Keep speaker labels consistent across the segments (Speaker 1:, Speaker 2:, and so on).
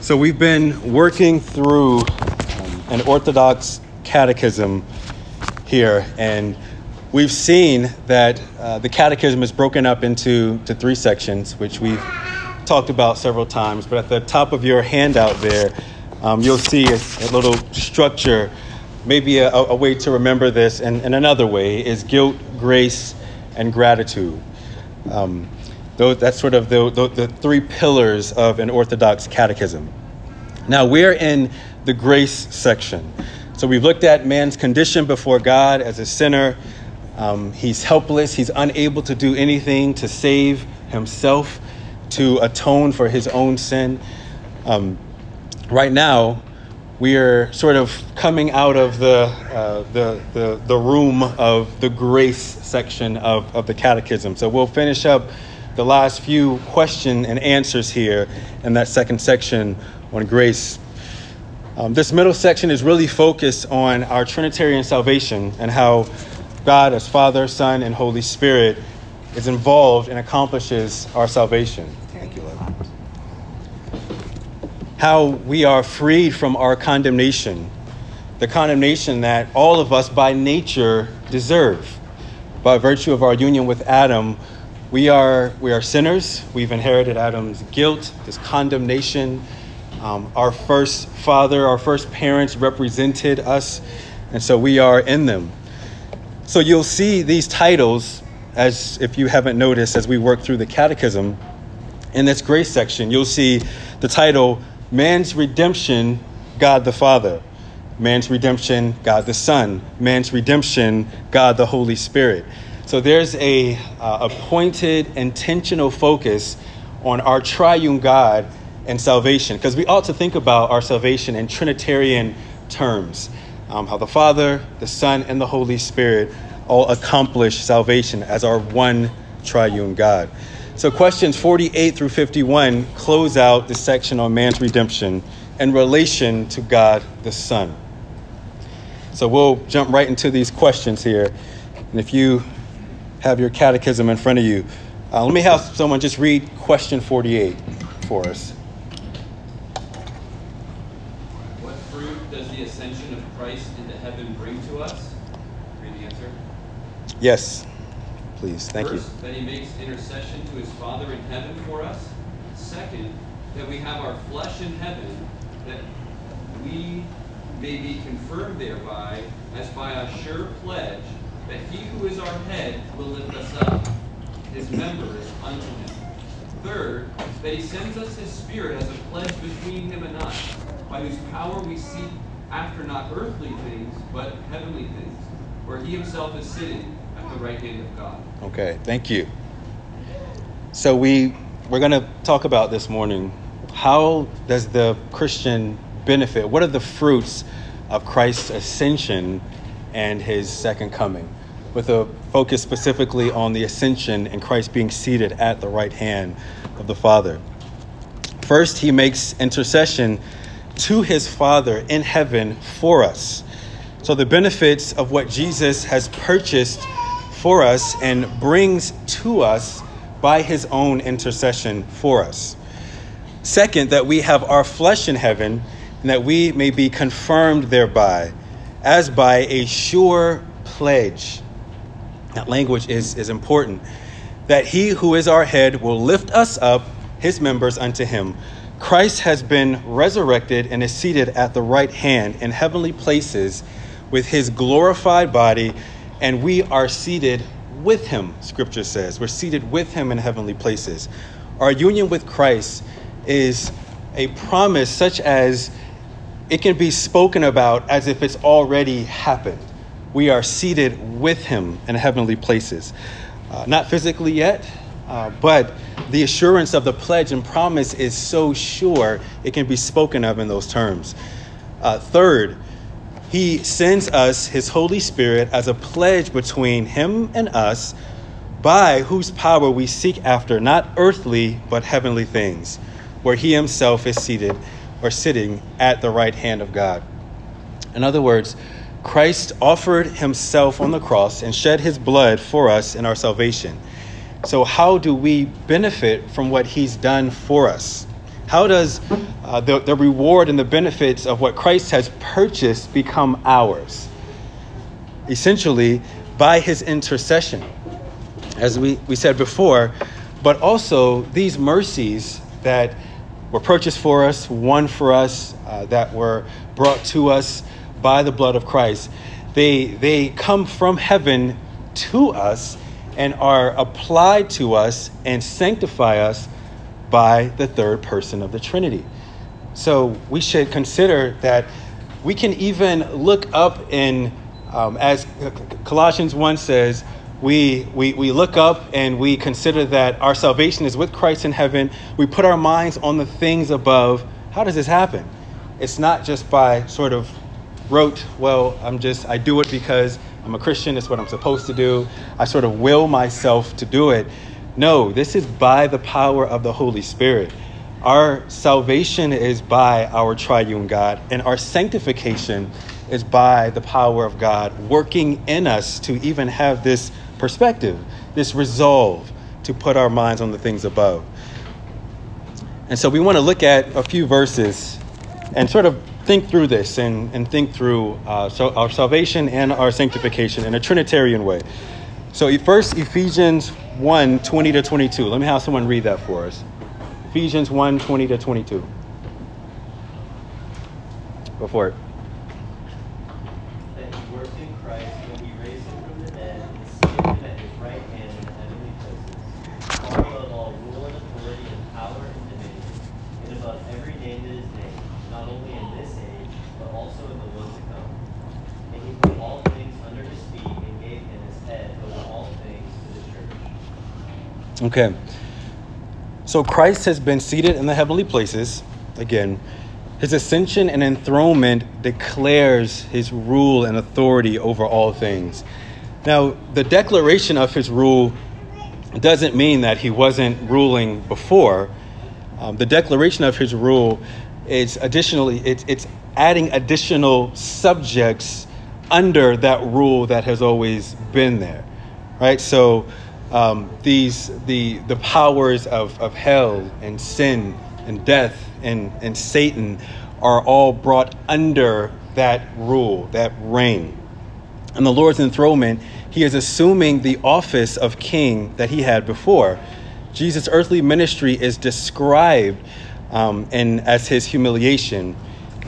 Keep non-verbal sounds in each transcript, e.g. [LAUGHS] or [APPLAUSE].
Speaker 1: So we've been working through um, an Orthodox catechism here, and we've seen that uh, the catechism is broken up into to three sections, which we've talked about several times. But at the top of your handout there, um, you'll see a, a, little structure. Maybe a, a, way to remember this, and, and another way is guilt, grace, and gratitude. Um, those, that's sort of the, the, the three pillars of an Orthodox catechism. Now, we're in the grace section. So we've looked at man's condition before God as a sinner. Um, he's helpless, he's unable to do anything to save himself, to atone for his own sin. Um, right now, we are sort of coming out of the, uh, the, the, the room of the grace section of, of the catechism. So we'll finish up the last few question and answers here in that second section on grace. Um, this middle section is really focused on our Trinitarian salvation and how God, as Father, Son, and Holy Spirit, is involved and accomplishes our salvation. Thank you, Lord. How we are freed from our condemnation, the condemnation that all of us by nature deserve. By virtue of our union with Adam, we are, we are sinners. We've inherited Adam's guilt, his condemnation. Um, our first father, our first parents represented us, and so we are in them. So you'll see these titles, as if you haven't noticed, as we work through the catechism. In this grace section, you'll see the title Man's Redemption, God the Father. Man's Redemption, God the Son. Man's Redemption, God the Holy Spirit. So there's a uh, appointed, intentional focus on our triune God and salvation, because we ought to think about our salvation in Trinitarian terms. Um, how the Father, the Son, and the Holy Spirit all accomplish salvation as our one triune God. So, questions 48 through 51 close out the section on man's redemption in relation to God the Son. So, we'll jump right into these questions here. And if you have your catechism in front of you. Uh, let me have someone just read question 48 for us.
Speaker 2: What fruit does the ascension of Christ into heaven bring to us? Read the answer.
Speaker 1: Yes, please. Thank
Speaker 2: First,
Speaker 1: you.
Speaker 2: that he makes intercession to his Father in heaven for us. Second, that we have our flesh in heaven, that we may be confirmed thereby as by a sure pledge that he who is our head will lift us up, his members unto him. Third, that he sends us his Spirit as a pledge between him and us, by whose power we seek after not earthly things, but heavenly things, where he himself is sitting at the right hand of God.
Speaker 1: Okay, thank you. So we we're going to talk about this morning how does the Christian benefit? What are the fruits of Christ's ascension and his second coming? With a focus specifically on the ascension and Christ being seated at the right hand of the Father. First, he makes intercession to his Father in heaven for us. So, the benefits of what Jesus has purchased for us and brings to us by his own intercession for us. Second, that we have our flesh in heaven and that we may be confirmed thereby, as by a sure pledge that language is, is important. That he who is our head will lift us up, his members, unto him. Christ has been resurrected and is seated at the right hand in heavenly places with his glorified body, and we are seated with him, scripture says. We're seated with him in heavenly places. Our union with Christ is a promise such as it can be spoken about as if it's already happened we are seated with him in heavenly places. Uh, not physically yet, uh, but the assurance of the pledge and promise is so sure it can be spoken of in those terms. Uh, third, he sends us his Holy Spirit as a pledge between him and us, by whose power we seek after not earthly but heavenly things, where he himself is seated or sitting at the right hand of God. In other words, Christ offered himself on the cross and shed his blood for us in our salvation. So, how do we benefit from what he's done for us? How does uh, the, the reward and the benefits of what Christ has purchased become ours? Essentially, by his intercession, as we, we said before, but also these mercies that were purchased for us, won for us, uh, that were brought to us by the blood of Christ. They, they come from heaven to us and are applied to us and sanctify us by the third person of the Trinity. So we should consider that we can even look up in, um, as Colossians 1 says, we, we, we look up and we consider that our salvation is with Christ in heaven. We put our minds on the things above. How does this happen? It's not just by sort of rote, well, I'm just, I do it because I'm a Christian, it's what I'm supposed to do. I sort of will myself to do it. No, this is by the power of the Holy Spirit. Our salvation is by our triune God, and our sanctification is by the power of God working in us to even have this perspective, this resolve to put our minds on the things above. And so we want to look at a few verses and sort of think through this and, and think through uh, so our salvation and our sanctification in a Trinitarian way. So, first, Ephesians 1 20 to 22. Let me have someone read that for us. Ephesians 1 20 to 22. Go for it. Okay. So Christ has been seated in the heavenly places. Again, his ascension and enthronement declares his rule and authority over all things. Now, the declaration of his rule doesn't mean that he wasn't ruling before. Um, the declaration of his rule is additionally, it's, it's adding additional subjects under that rule that has always been there, right? So, um, these the the powers of, of hell and sin and death and, and Satan are all brought under that rule, that reign. And the Lord's enthronement, he is assuming the office of king that he had before. Jesus' earthly ministry is described um, in, as his humiliation.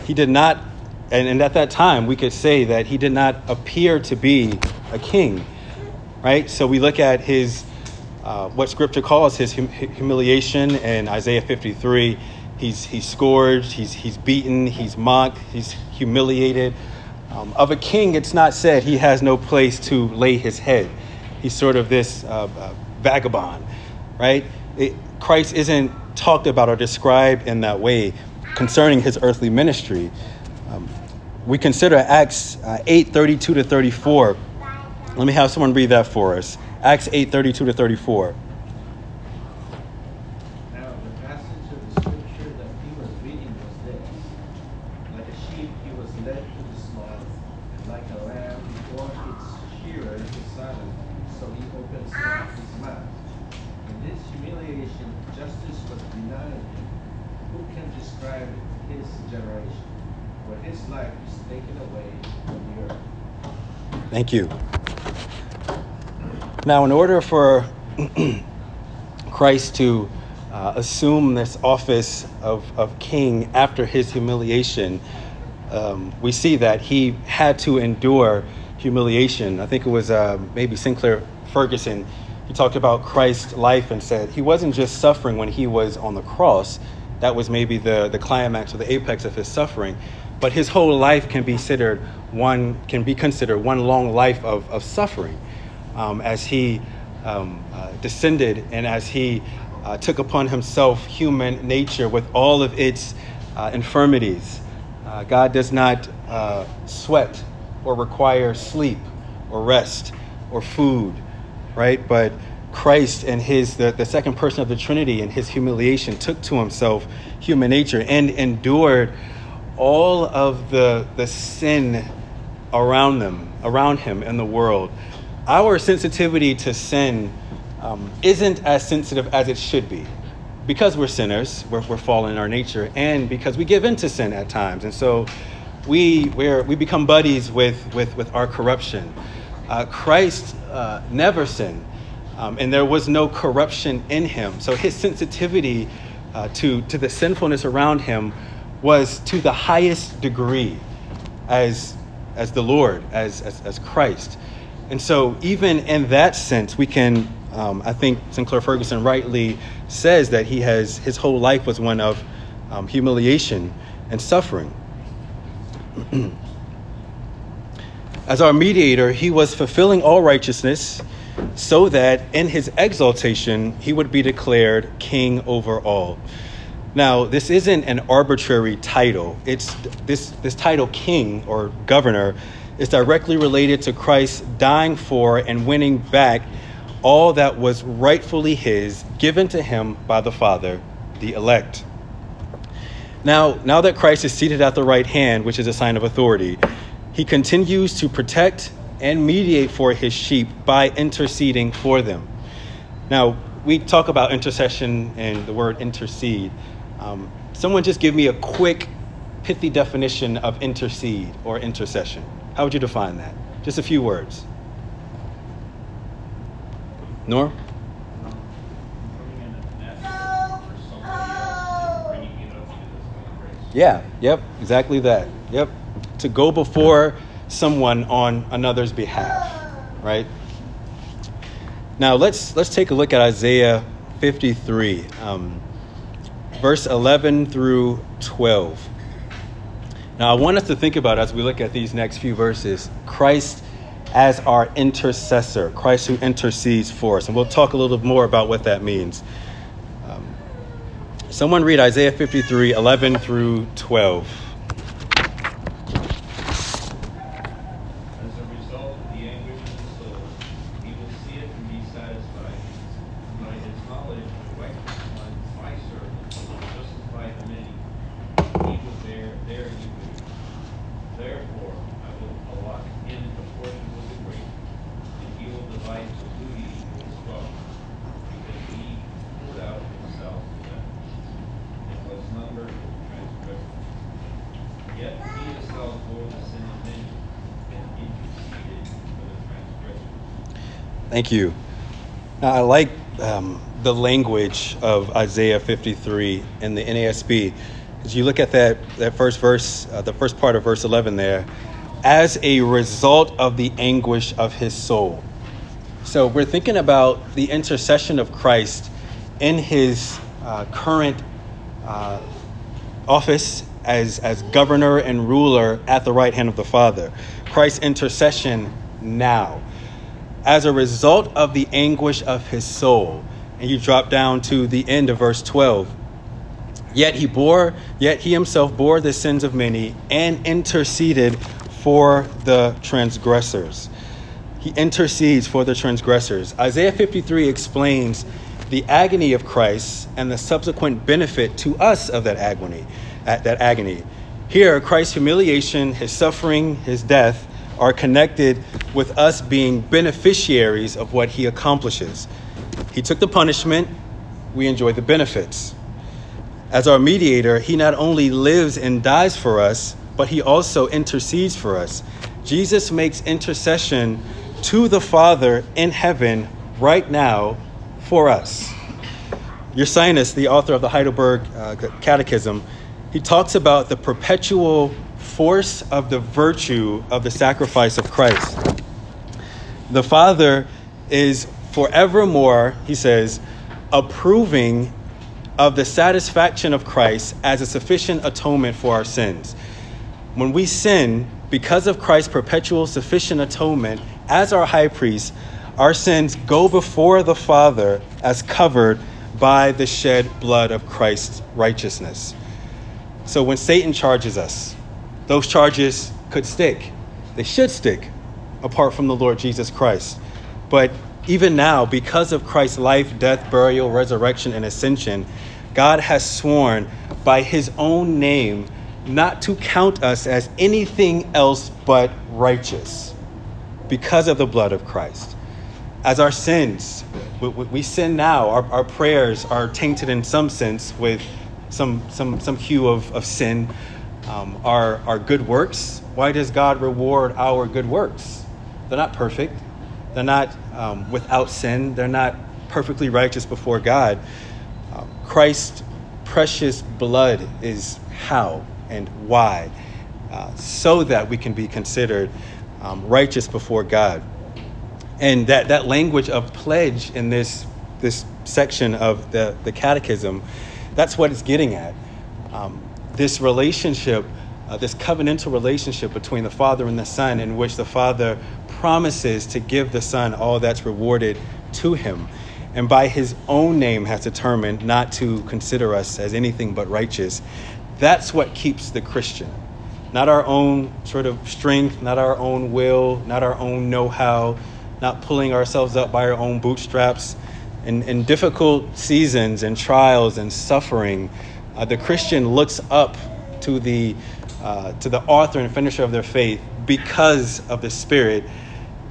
Speaker 1: He did not, and, and at that time, we could say that he did not appear to be a king right? So we look at his, uh, what scripture calls his hum- humiliation in Isaiah 53. He's, he's scourged, he's, he's beaten, he's mocked, he's humiliated. Um, of a king, it's not said he has no place to lay his head. He's sort of this uh, uh, vagabond, right? It, Christ isn't talked about or described in that way concerning his earthly ministry. Um, we consider Acts uh, 8 32 to 34 let me have someone read that for us. Acts 8 32 to 34.
Speaker 3: Now, the passage of the scripture that he was reading was this Like a sheep, he was led to the slaughter, and like a lamb before its shearer is silent, so he opens not his mouth. In this humiliation, justice was denied him. Who can describe his generation? For his life is taken away from the earth.
Speaker 1: Thank you. Now, in order for [CLEARS THROAT] Christ to uh, assume this office of, of king after his humiliation, um, we see that he had to endure humiliation. I think it was uh, maybe Sinclair Ferguson. He talked about Christ's life and said he wasn't just suffering when he was on the cross. That was maybe the, the climax or the apex of his suffering. But his whole life can be considered one can be considered one long life of, of suffering um, as he um, uh, descended and as he uh, took upon himself human nature with all of its uh, infirmities. Uh, God does not uh, sweat or require sleep or rest or food, right? But Christ and his the, the second person of the Trinity in his humiliation took to himself human nature and endured all of the the sin around them, around him in the world our sensitivity to sin um, isn't as sensitive as it should be because we're sinners, we're, we're fallen in our nature, and because we give in to sin at times. And so we, we're, we become buddies with, with, with our corruption. Uh, Christ uh, never sinned, um, and there was no corruption in him. So his sensitivity uh, to, to the sinfulness around him was to the highest degree as, as the Lord, as, as, as Christ. And so, even in that sense, we can, um, I think Sinclair Ferguson rightly says that he has, his whole life was one of um, humiliation and suffering. [CLEARS THROAT] As our mediator, he was fulfilling all righteousness so that in his exaltation he would be declared king over all. Now, this isn't an arbitrary title. It's this this title king or governor is directly related to Christ dying for and winning back all that was rightfully his given to him by the Father, the elect. Now, now that Christ is seated at the right hand, which is a sign of authority, he continues to protect and mediate for his sheep by interceding for them. Now, we talk about intercession and the word intercede. Um, someone just give me a quick, pithy definition of intercede or intercession. How would you define that? Just a few words. Nor? Yeah, yep, exactly that. Yep. To go before someone on another's behalf, right? Now let's let's take a look at Isaiah 53, um, verse 11 through 12. Now I want us to think about as we look at these next few verses, Christ as our intercessor, Christ who intercedes for us, and we'll talk a little more about what that means. Um, someone read Isaiah 53, 11 through 12. Thank you. Now, I like um, the language of Isaiah 53 in the NASB. As you look at that, that first verse, uh, the first part of verse 11 there, as a result of the anguish of his soul. So we're thinking about the intercession of Christ in his uh, current uh, office as, as governor and ruler at the right hand of the Father. Christ's intercession now as a result of the anguish of his soul. And you drop down to the end of verse 12. Yet he bore, yet he himself bore the sins of many and interceded for the transgressors. He intercedes for the transgressors. Isaiah 53 explains the agony of Christ and the subsequent benefit to us of that agony. That agony. Here, Christ's humiliation, his suffering, his death are connected with us being beneficiaries of what he accomplishes. He took the punishment, we enjoy the benefits. As our mediator, he not only lives and dies for us, but he also intercedes for us. Jesus makes intercession to the Father in heaven right now for us. Your Ursinus, the author of the Heidelberg uh, Catechism, he talks about the perpetual force of the virtue of the sacrifice of Christ. The Father is forevermore, he says, approving of the satisfaction of Christ as a sufficient atonement for our sins. When we sin, because of Christ's perpetual sufficient atonement as our high priest, our sins go before the Father as covered by the shed blood of Christ's righteousness. So when Satan charges us, those charges could stick. They should stick apart from the Lord Jesus Christ. But even now, because of Christ's life, death, burial, resurrection, and ascension, God has sworn by his own name not to count us as anything else but righteous because of the blood of Christ. As our sins we, we sin now. Our, our prayers are tainted in some sense with some, some, some hue of, of sin. Um, our, our good works, why does God reward our good works? They're not perfect. They're not um, without sin. They're not perfectly righteous before God. Um, Christ's precious blood is how and why, uh, so that we can be considered um, righteous before God. And that, that language of pledge in this, this section of the, the catechism, that's what it's getting at. Um, this relationship, uh, this covenantal relationship between the Father and the Son, in which the Father promises to give the Son all that's rewarded to him, and by his own name has determined not to consider us as anything but righteous. That's what keeps the Christian. Not our own sort of strength, not our own will, not our own know how, not pulling ourselves up by our own bootstraps. In, in difficult seasons and trials and suffering, uh, the Christian looks up to the, uh, to the author and finisher of their faith because of the Spirit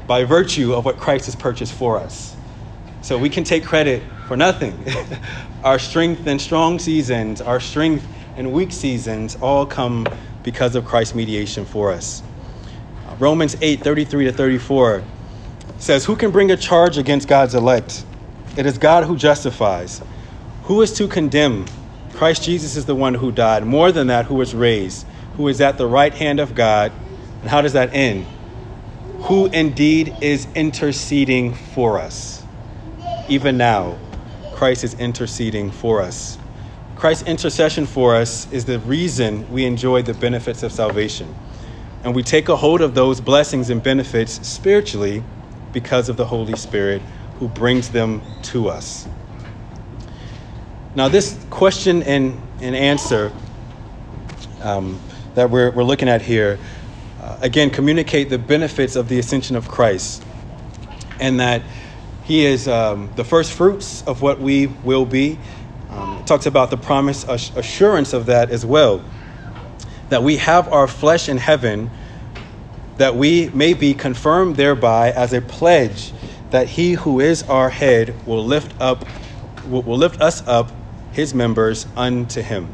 Speaker 1: by virtue of what Christ has purchased for us. So we can take credit for nothing. [LAUGHS] our strength and strong seasons, our strength and weak seasons all come because of Christ's mediation for us. Uh, Romans 8 33 to 34 says, Who can bring a charge against God's elect? It is God who justifies. Who is to condemn? Christ Jesus is the one who died, more than that, who was raised, who is at the right hand of God. And how does that end? Who indeed is interceding for us. Even now, Christ is interceding for us. Christ's intercession for us is the reason we enjoy the benefits of salvation. And we take a hold of those blessings and benefits spiritually because of the Holy Spirit who brings them to us. Now, this question and, and answer um, that we're, we're looking at here, uh, again, communicate the benefits of the ascension of Christ and that he is um, the first fruits of what we will be. Um, talks about the promise, assurance of that as well. That we have our flesh in heaven, that we may be confirmed thereby as a pledge that he who is our head will lift up will lift us up his members unto him.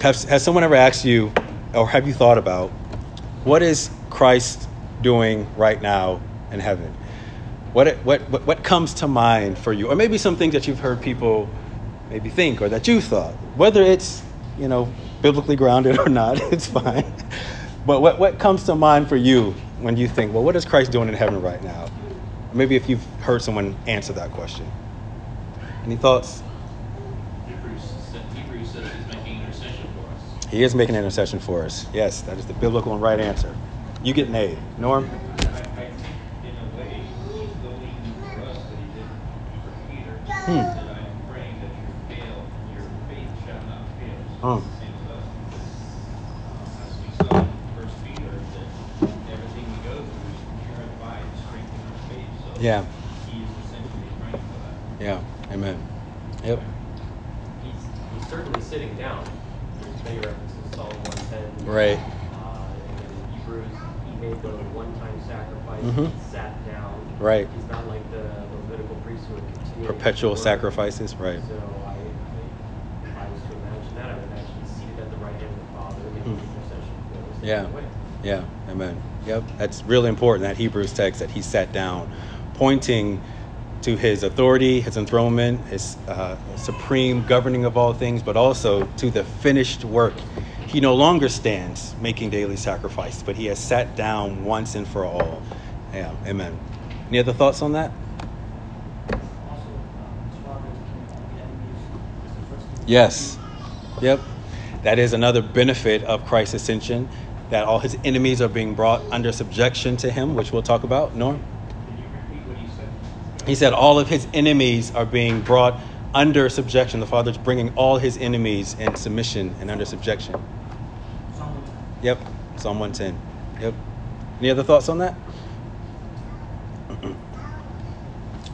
Speaker 1: Has, has someone ever asked you or have you thought about what is christ doing right now in heaven? What, what, what, what comes to mind for you? Or maybe some things that you've heard people maybe think or that you thought. Whether it's you know biblically grounded or not [LAUGHS] it's fine. But what, what comes to mind for you when you think, well, what is Christ doing in heaven right now? Maybe if you've heard someone answer that question. Any thoughts?
Speaker 4: Hebrews, Hebrews says he's making intercession for us.
Speaker 1: He is making intercession for us. Yes, that is the biblical and right answer. You get an A. Norm?
Speaker 3: I, I think, in a way, he's going for us that he did for Peter.
Speaker 1: Hmm.
Speaker 3: He said, I am praying that your fail, your faith shall not fail. So
Speaker 1: Hmm.
Speaker 3: it's the same with us. Uh, as we saw in First Peter, that everything we go through is carried by and strengthen our faith. So
Speaker 1: Yeah.
Speaker 3: he is essentially praying for that.
Speaker 1: Yeah. Amen. Yep.
Speaker 5: he's, he's certainly sitting down. There's many references to Psalm 110.
Speaker 1: Right.
Speaker 5: Uh, and in Hebrews, he made the one-time sacrifice.
Speaker 1: Mhm.
Speaker 5: He sat down.
Speaker 1: Right.
Speaker 5: He's not like the Levitical priesthood continuing.
Speaker 1: Perpetual sacrifices. Right.
Speaker 5: So I, I, if I was to imagine that, I would imagine seated at the right hand of the Father, making
Speaker 1: Hmm.
Speaker 5: intercession for us.
Speaker 1: Yeah. Yeah, amen. Yep, that's really important, that Hebrews text that he sat down, pointing to his authority, his enthronement, his uh, supreme governing of all things, but also to the finished work. He no longer stands making daily sacrifice, but he has sat down once and for all. Yeah, amen. Any other thoughts on that?
Speaker 6: Also, um, his father the enemies is the first.
Speaker 1: Yes. Yep. That is another benefit of Christ's ascension, that all his enemies are being brought under subjection to him, which we'll talk about. Norm?
Speaker 3: Can you repeat what he said?
Speaker 1: He said all of his enemies are being brought under subjection. The Father's bringing all his enemies in submission and under subjection.
Speaker 6: Psalm
Speaker 1: Yep. Psalm 110. Yep. Any other thoughts on that? [CLEARS THROAT]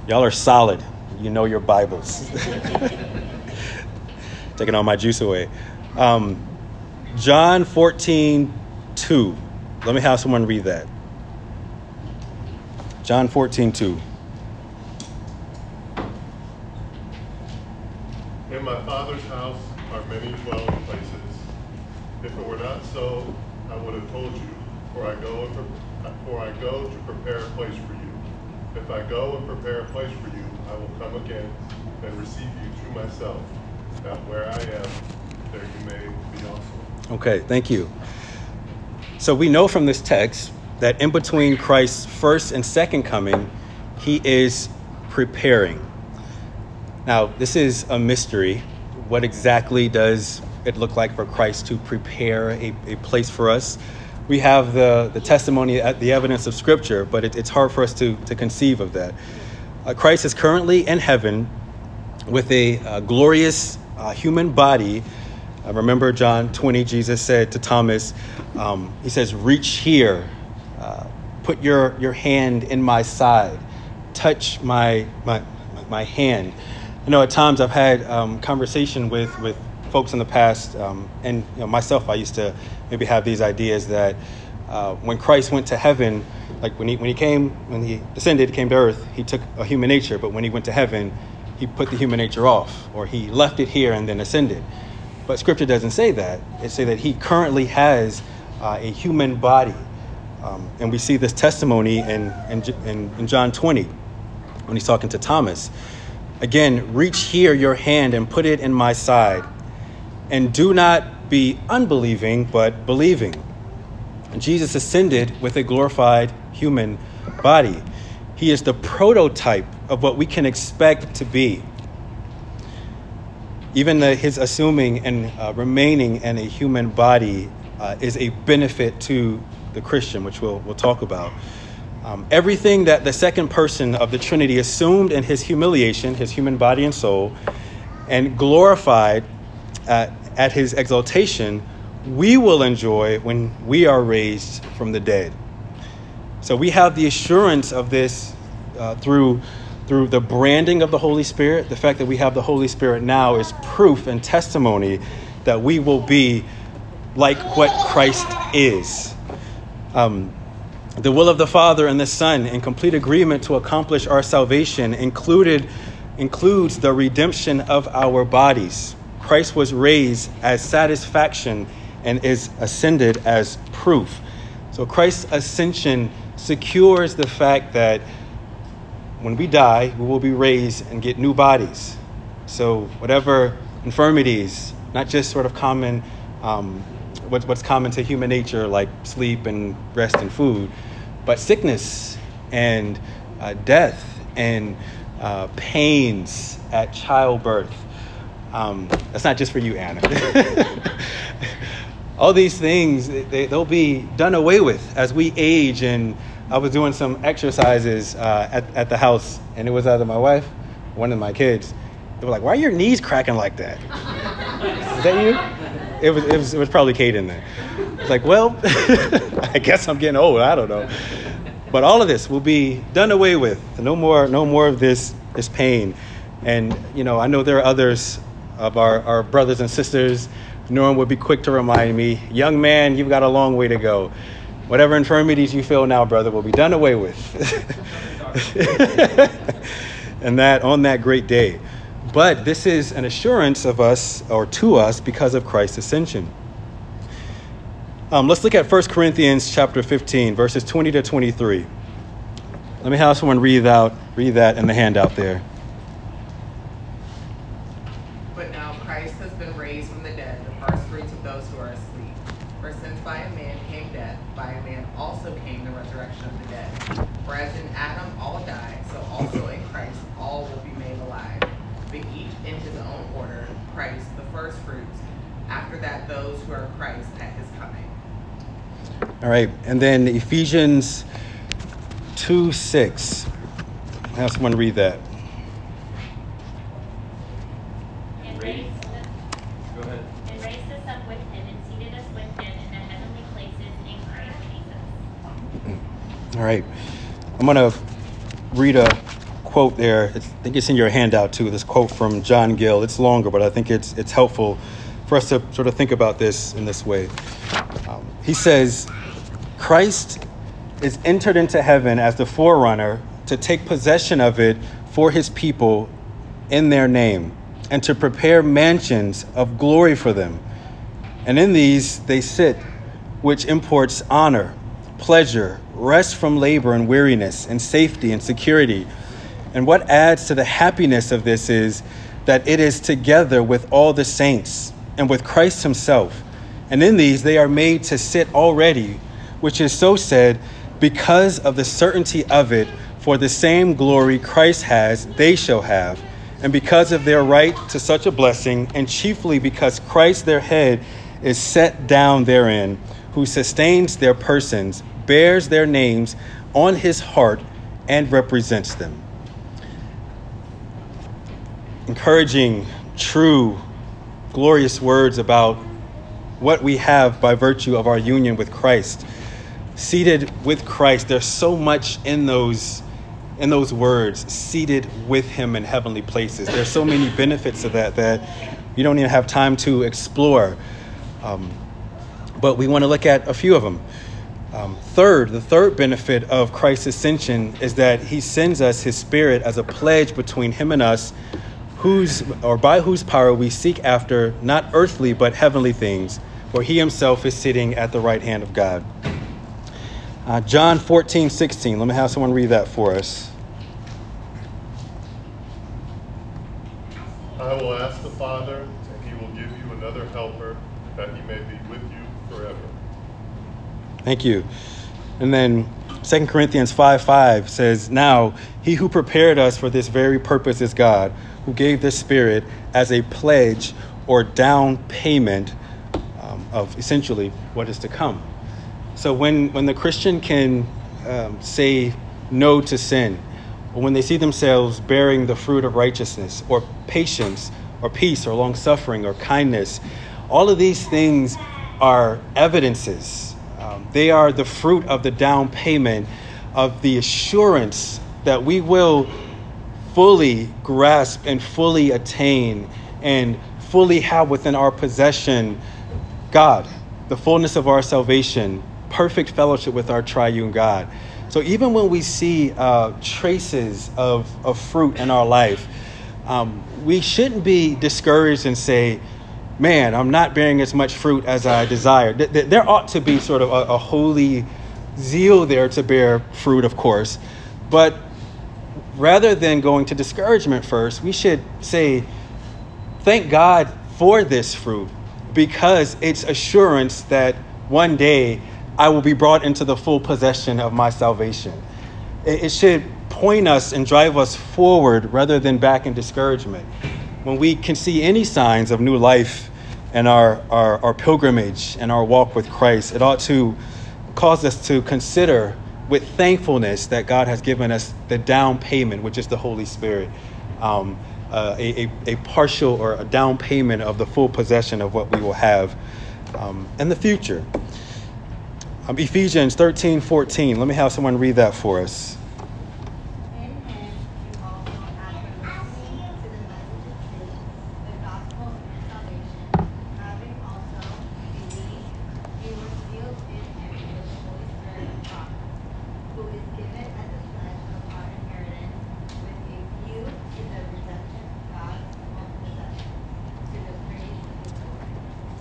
Speaker 1: Y'all are solid. You know your Bibles. [LAUGHS] taking all my juice away. Um, John 14, 2. Let me have someone read that. John 14, 2.
Speaker 7: In my Father's house are many dwelling places. If it were not so, I would have told you, for I go, and for I go to prepare a place for you. If I go and prepare a place for you, I will come again and receive you to myself that where I am, there you may be also.
Speaker 1: Okay, thank you. So we know from this text that in between Christ's first and second coming, he is preparing. Now, this is a mystery. What exactly does it look like for Christ to prepare a, a place for us? We have the, the testimony, uh, the evidence of Scripture, but it, it's hard for us to, to conceive of that. Uh, Christ is currently in heaven with a uh, glorious uh, human body. Uh, remember John 20, Jesus said to Thomas, um, He says, Reach here, uh, put your, your hand in my side, touch my, my, my hand. I know at times I've had um, conversation with, with folks in the past, um, and you know, myself, I used to maybe have these ideas that uh, when Christ went to heaven, like when he, when he came, when he descended, came to earth, he took a human nature, but when he went to heaven, he put the human nature off, or he left it here and then ascended. But scripture doesn't say that. It say that he currently has uh, a human body. Um, and we see this testimony in, in, in, in John 20 when he's talking to Thomas. Again, reach here your hand and put it in my side. And do not be unbelieving, but believing. Jesus ascended with a glorified human body. He is the prototype of what we can expect to be. Even the, his assuming and uh, remaining in a human body uh, is a benefit to the Christian, which we'll, we'll talk about. Um, everything that the second person of the Trinity assumed in his humiliation, his human body and soul, and glorified at, at his exaltation, we will enjoy when we are raised from the dead. So we have the assurance of this uh, through, through the branding of the Holy Spirit. The fact that we have the Holy Spirit now is proof and testimony that we will be like what Christ is. Um, the will of the Father and the Son, in complete agreement to accomplish our salvation, included, includes the redemption of our bodies. Christ was raised as satisfaction and is ascended as proof. So Christ's ascension secures the fact that when we die, we will be raised and get new bodies. So whatever infirmities, not just sort of common, um, what, what's common to human nature, like sleep and rest and food, but sickness and uh, death and uh, pains at childbirth. Um, that's not just for you, Anna. [LAUGHS] All these things, they, they'll be done away with as we age. And I was doing some exercises uh, at, at the house, and it was either my wife, one of my kids. They were like, "Why are your knees cracking like that?" [LAUGHS] Is that you? It was, it was, it was probably Kate in there. It's like, well, [LAUGHS] I guess I'm getting old. I don't know. But all of this will be done away with. No more, no more of this, this pain. And, you know, I know there are others of our, our brothers and sisters. Norm would be quick to remind me, young man, you've got a long way to go. Whatever infirmities you feel now, brother, will be done away with. [LAUGHS] and that on that great day. But this is an assurance of us or to us because of Christ's ascension. Um, let's look at 1 Corinthians chapter 15, verses 20 to 23. Let me have someone read out, read that in the handout there.
Speaker 8: But now Christ has been raised from the dead, the first fruits of those who are asleep. For since by a man came death, by a man also came the resurrection of the dead. For as in Adam all died, so also in Christ all will be made alive. But each in his own order, Christ the first fruits, after that those who are Christ at his coming.
Speaker 1: All right, and then Ephesians 2 6. Have someone read that.
Speaker 9: And raised,
Speaker 4: Go ahead.
Speaker 9: and raised us up with him and seated us with him in the heavenly places in Christ Jesus.
Speaker 1: All right, I'm going to read a quote there. It's, I think it's in your handout too. This quote from John Gill. It's longer, but I think it's it's helpful for us to sort of think about this in this way. Um, he says, "Christ is entered into heaven as the forerunner to take possession of it for his people in their name. and to prepare mansions of glory for them. And in these they sit, which imports honor, pleasure, rest from labor and weariness, and safety and security. And what adds to the happiness of this is that it is together with all the saints and with Christ Himself. And in these they are made to sit already, which is so said, because of the certainty of it, for the same glory Christ has, they shall have. And because of their right to such a blessing, and chiefly because Christ their head is set down therein, who sustains their persons, bears their names on his heart, and represents them. Encouraging, true, glorious words about what we have by virtue of our union with Christ. Seated with Christ, there's so much in those in those words, seated with him in heavenly places. There's so many benefits of that that you don't even have time to explore. Um, but we want to look at a few of them. Um, third, the third benefit of Christ's ascension is that he sends us his spirit as a pledge between him and us, whose or by whose power we seek after not earthly but heavenly things, where he himself is sitting at the right hand of God. Uh, John 14, 16. Let me have someone read that for us.
Speaker 7: I will ask the Father, and he will give you another helper, that he may be with you forever.
Speaker 1: Thank you. And then 2 Corinthians 5 5 says, Now he who prepared us for this very purpose is God, who gave the Spirit as a pledge or down payment um, of essentially what is to come. So when, when the Christian can um, say no to sin, or when they see themselves bearing the fruit of righteousness, or patience, or peace, or long suffering, or kindness, all of these things are evidences. Um, they are the fruit of the down payment of the assurance that we will fully grasp and fully attain and fully have within our possession God, the fullness of our salvation, perfect fellowship with our triune God. So even when we see uh, traces of, of fruit in our life, um, we shouldn't be discouraged and say, man, I'm not bearing as much fruit as I desire. There ought to be sort of a, a holy zeal there to bear fruit, of course. But rather than going to discouragement first, we should say, thank God for this fruit because it's assurance that one day I will be brought into the full possession of my salvation. It should point us and drive us forward rather than back in discouragement. When we can see any signs of new life in our, our, our pilgrimage and our walk with Christ, it ought to cause us to consider with thankfulness that God has given us the down payment, which is the Holy Spirit, um, uh, a, a, a, partial or a down payment of the full possession of what we will have um, in the future. Um, Ephesians 13, 14. Let me have someone read that for us.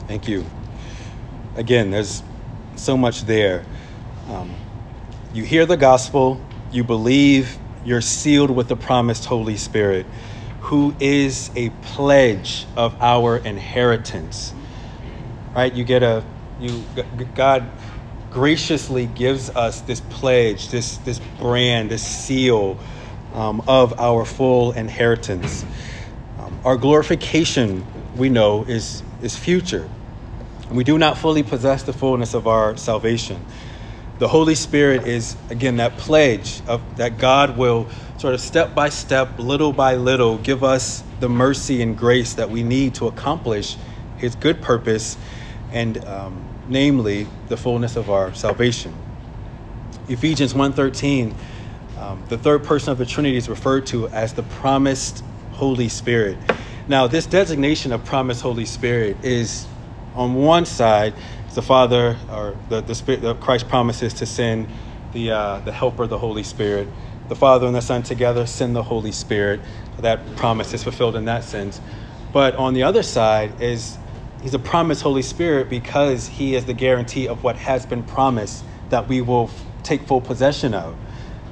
Speaker 1: Thank you. Again, there's so much there. Um, you hear the gospel, you believe, you're sealed with the promised Holy Spirit, who is a pledge of our inheritance. Right? You get a you God graciously gives us this pledge, this this brand, this seal um, of our full inheritance. Um, our glorification, we know, is is future. We do not fully possess the fullness of our salvation. The Holy Spirit is, again, that pledge of that God will sort of step by step, little by little, give us the mercy and grace that we need to accomplish His good purpose, and um, namely the fullness of our salvation. Ephesians 1:13, um, the third person of the Trinity is referred to as the promised Holy Spirit. Now, this designation of promised Holy Spirit is on one side, the Father or the, the Spirit, the Christ promises to send the, uh, the Helper, the Holy Spirit. The Father and the Son together send the Holy Spirit. That promise is fulfilled in that sense. But on the other side is he's a promised Holy Spirit because he is the guarantee of what has been promised that we will f- take full possession of.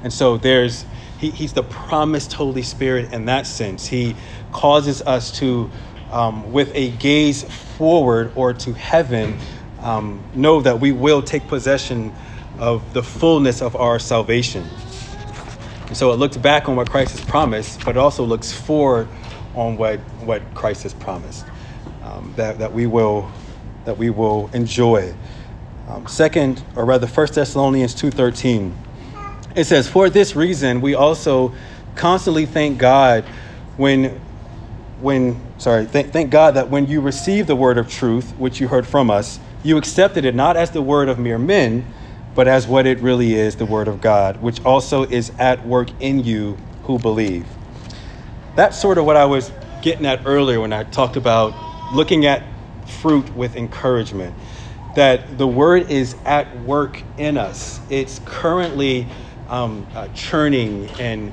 Speaker 1: And so there's he, he's the promised Holy Spirit in that sense. He causes us to, um, with a gaze forward or to heaven, um, know that we will take possession of the fullness of our salvation. And so it looks back on what Christ has promised, but it also looks forward on what, what Christ has promised um, that, that we will that we will enjoy. Um, second, or rather, 1 Thessalonians 2.13, it says, For this reason, we also constantly thank God when, when sorry, thank, thank God that when you received the word of truth, which you heard from us, you accepted it not as the word of mere men, but as what it really is, the word of God, which also is at work in you who believe. That's sort of what I was getting at earlier when I talked about looking at fruit with encouragement. That the word is at work in us. It's currently um, uh, churning and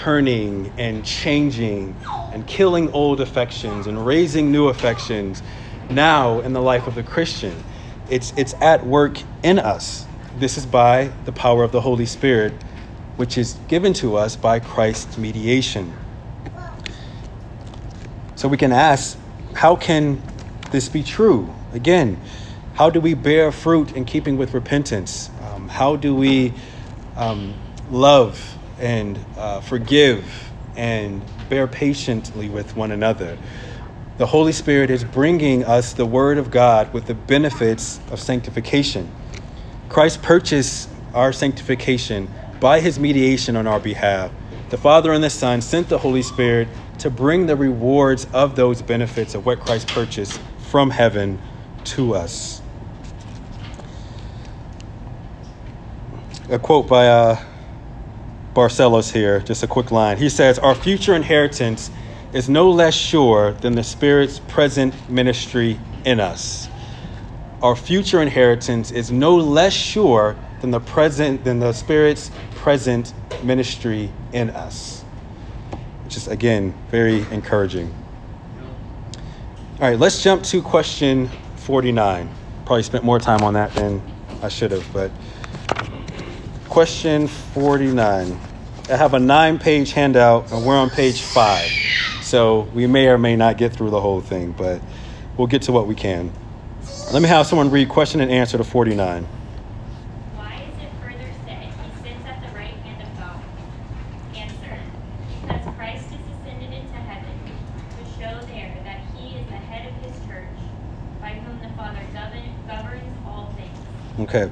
Speaker 1: turning and changing and killing old affections and raising new affections now in the life of the Christian. It's, it's at work in us. This is by the power of the Holy Spirit, which is given to us by Christ's mediation. So we can ask, how can this be true? Again, how do we bear fruit in keeping with repentance? Um, how do we um, love and uh, forgive and bear patiently with one another? The Holy Spirit is bringing us the Word of God with the benefits of sanctification. Christ purchased our sanctification by his mediation on our behalf. The Father and the Son sent the Holy Spirit to bring the rewards of those benefits of what Christ purchased from heaven to us. A quote by uh, Barcelos here, just a quick line. He says, Our future inheritance is no less sure than the Spirit's present ministry in us. Our future inheritance is no less sure than the present than the Spirit's present ministry in us. Which is again very encouraging. All right, let's jump to question 49. Probably spent more time on that than I should have, but question 49. I have a nine page handout, and we're on page five. So we may or may not get through the whole thing, but we'll get to what we can. Let me have someone read question and answer to 49.
Speaker 9: Why is it further said he sits at the right hand of God? Answer. Because Christ is ascended into heaven to show there that he is the head of his church, by whom the Father governs all things.
Speaker 1: Okay,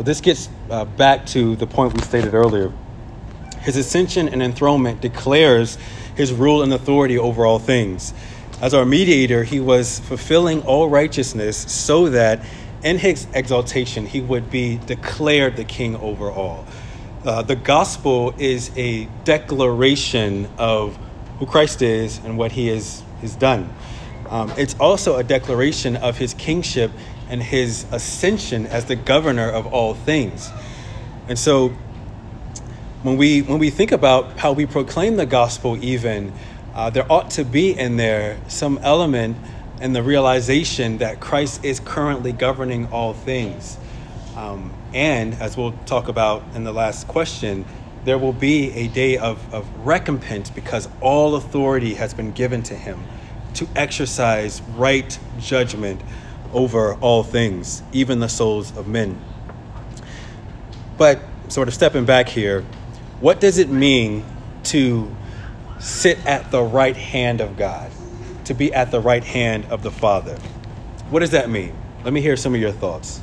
Speaker 1: so this gets uh, back to the point we stated earlier. His ascension and enthronement declares his rule and authority over all things. As our mediator, he was fulfilling all righteousness so that in his exaltation he would be declared the king over all. Uh, the gospel is a declaration of who Christ is and what he has, has done. Um, it's also a declaration of his kingship and his ascension as the governor of all things. And so when we when we think about how we proclaim the gospel even uh, there ought to be in there some element in the realization that christ is currently governing all things um, and as we'll talk about in the last question there will be a day of, of recompense because all authority has been given to him to exercise right judgment over all things even the souls of men but sort of stepping back here what does it mean to sit at the right hand of God, to be at the right hand of the Father? What does that mean? Let me hear some of your thoughts.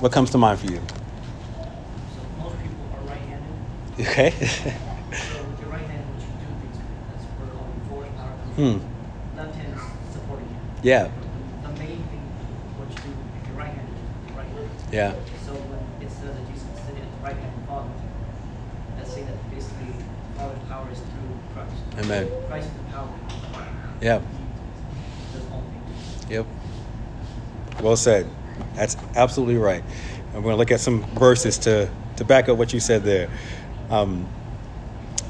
Speaker 1: What comes to mind for you?
Speaker 6: So most people are right-handed.
Speaker 1: Okay.
Speaker 6: So with your right hand, what you
Speaker 1: Yeah.
Speaker 6: So when it says that Jesus is sitting at the right hand of the Father, that's saying that basically the Father's power is through Christ.
Speaker 1: Amen.
Speaker 6: Christ is the power.
Speaker 1: Yeah.
Speaker 6: He does all things.
Speaker 1: Yep. Well said. That's absolutely right. And we're going to look at some verses to, to back up what you said there. Um,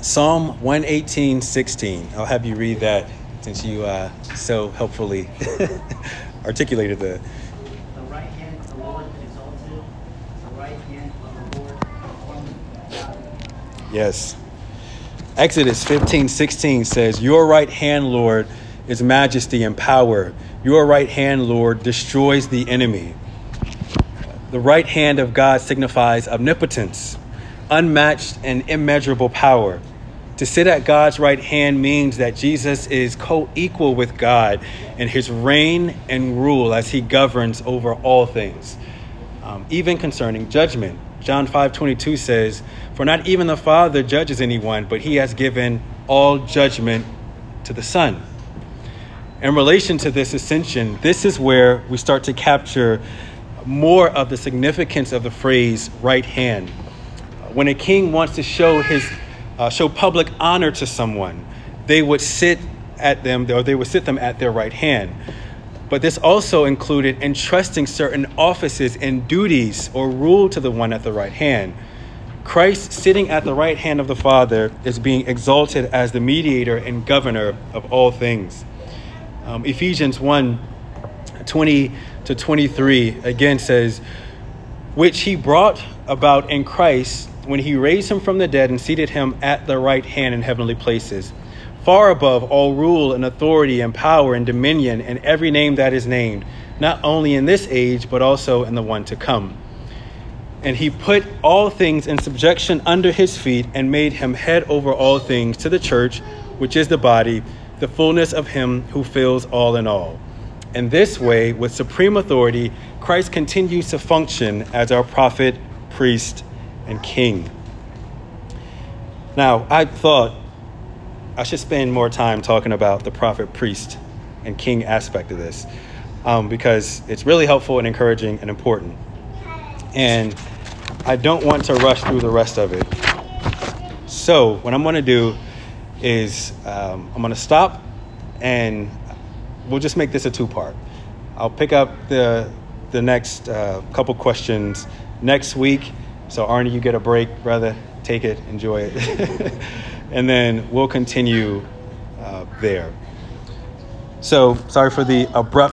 Speaker 1: Psalm 118, 16. I'll have you read that since you uh, so helpfully [LAUGHS] articulated.
Speaker 6: The right hand of the Lord is exalted, the right hand of the Lord performing value.
Speaker 1: Yes. Exodus 15 16 says, Your right hand, Lord, is majesty and power. Your right hand, Lord, destroys the enemy. The right hand of God signifies omnipotence, unmatched and immeasurable power. To sit at God's right hand means that Jesus is co equal with God in his reign and rule as he governs over all things, um, even concerning judgment. John 5 22 says, For not even the Father judges anyone, but he has given all judgment to the Son. In relation to this ascension, this is where we start to capture more of the significance of the phrase right hand. When a king wants to show his uh, show public honor to someone, they would sit at them or they would sit them at their right hand. But this also included entrusting certain offices and duties or rule to the one at the right hand. Christ sitting at the right hand of the Father is being exalted as the mediator and governor of all things. Um, Ephesians 1 20 to 23 again says, Which he brought about in Christ when he raised him from the dead and seated him at the right hand in heavenly places, far above all rule and authority and power and dominion and every name that is named, not only in this age, but also in the one to come. And he put all things in subjection under his feet and made him head over all things to the church, which is the body, the fullness of him who fills all in all. In this way, with supreme authority, Christ continues to function as our prophet, priest, and king. Now, I thought I should spend more time talking about the prophet, priest, and king aspect of this um, because it's really helpful and encouraging and important. And I don't want to rush through the rest of it. So, what I'm going to do is um, I'm going to stop and we'll just make this a two part. I'll pick up the, the next uh, couple questions next week. So, Arnie, you get a break, brother. Take it, enjoy it. [LAUGHS] and then we'll continue uh, there. So, sorry for the abrupt.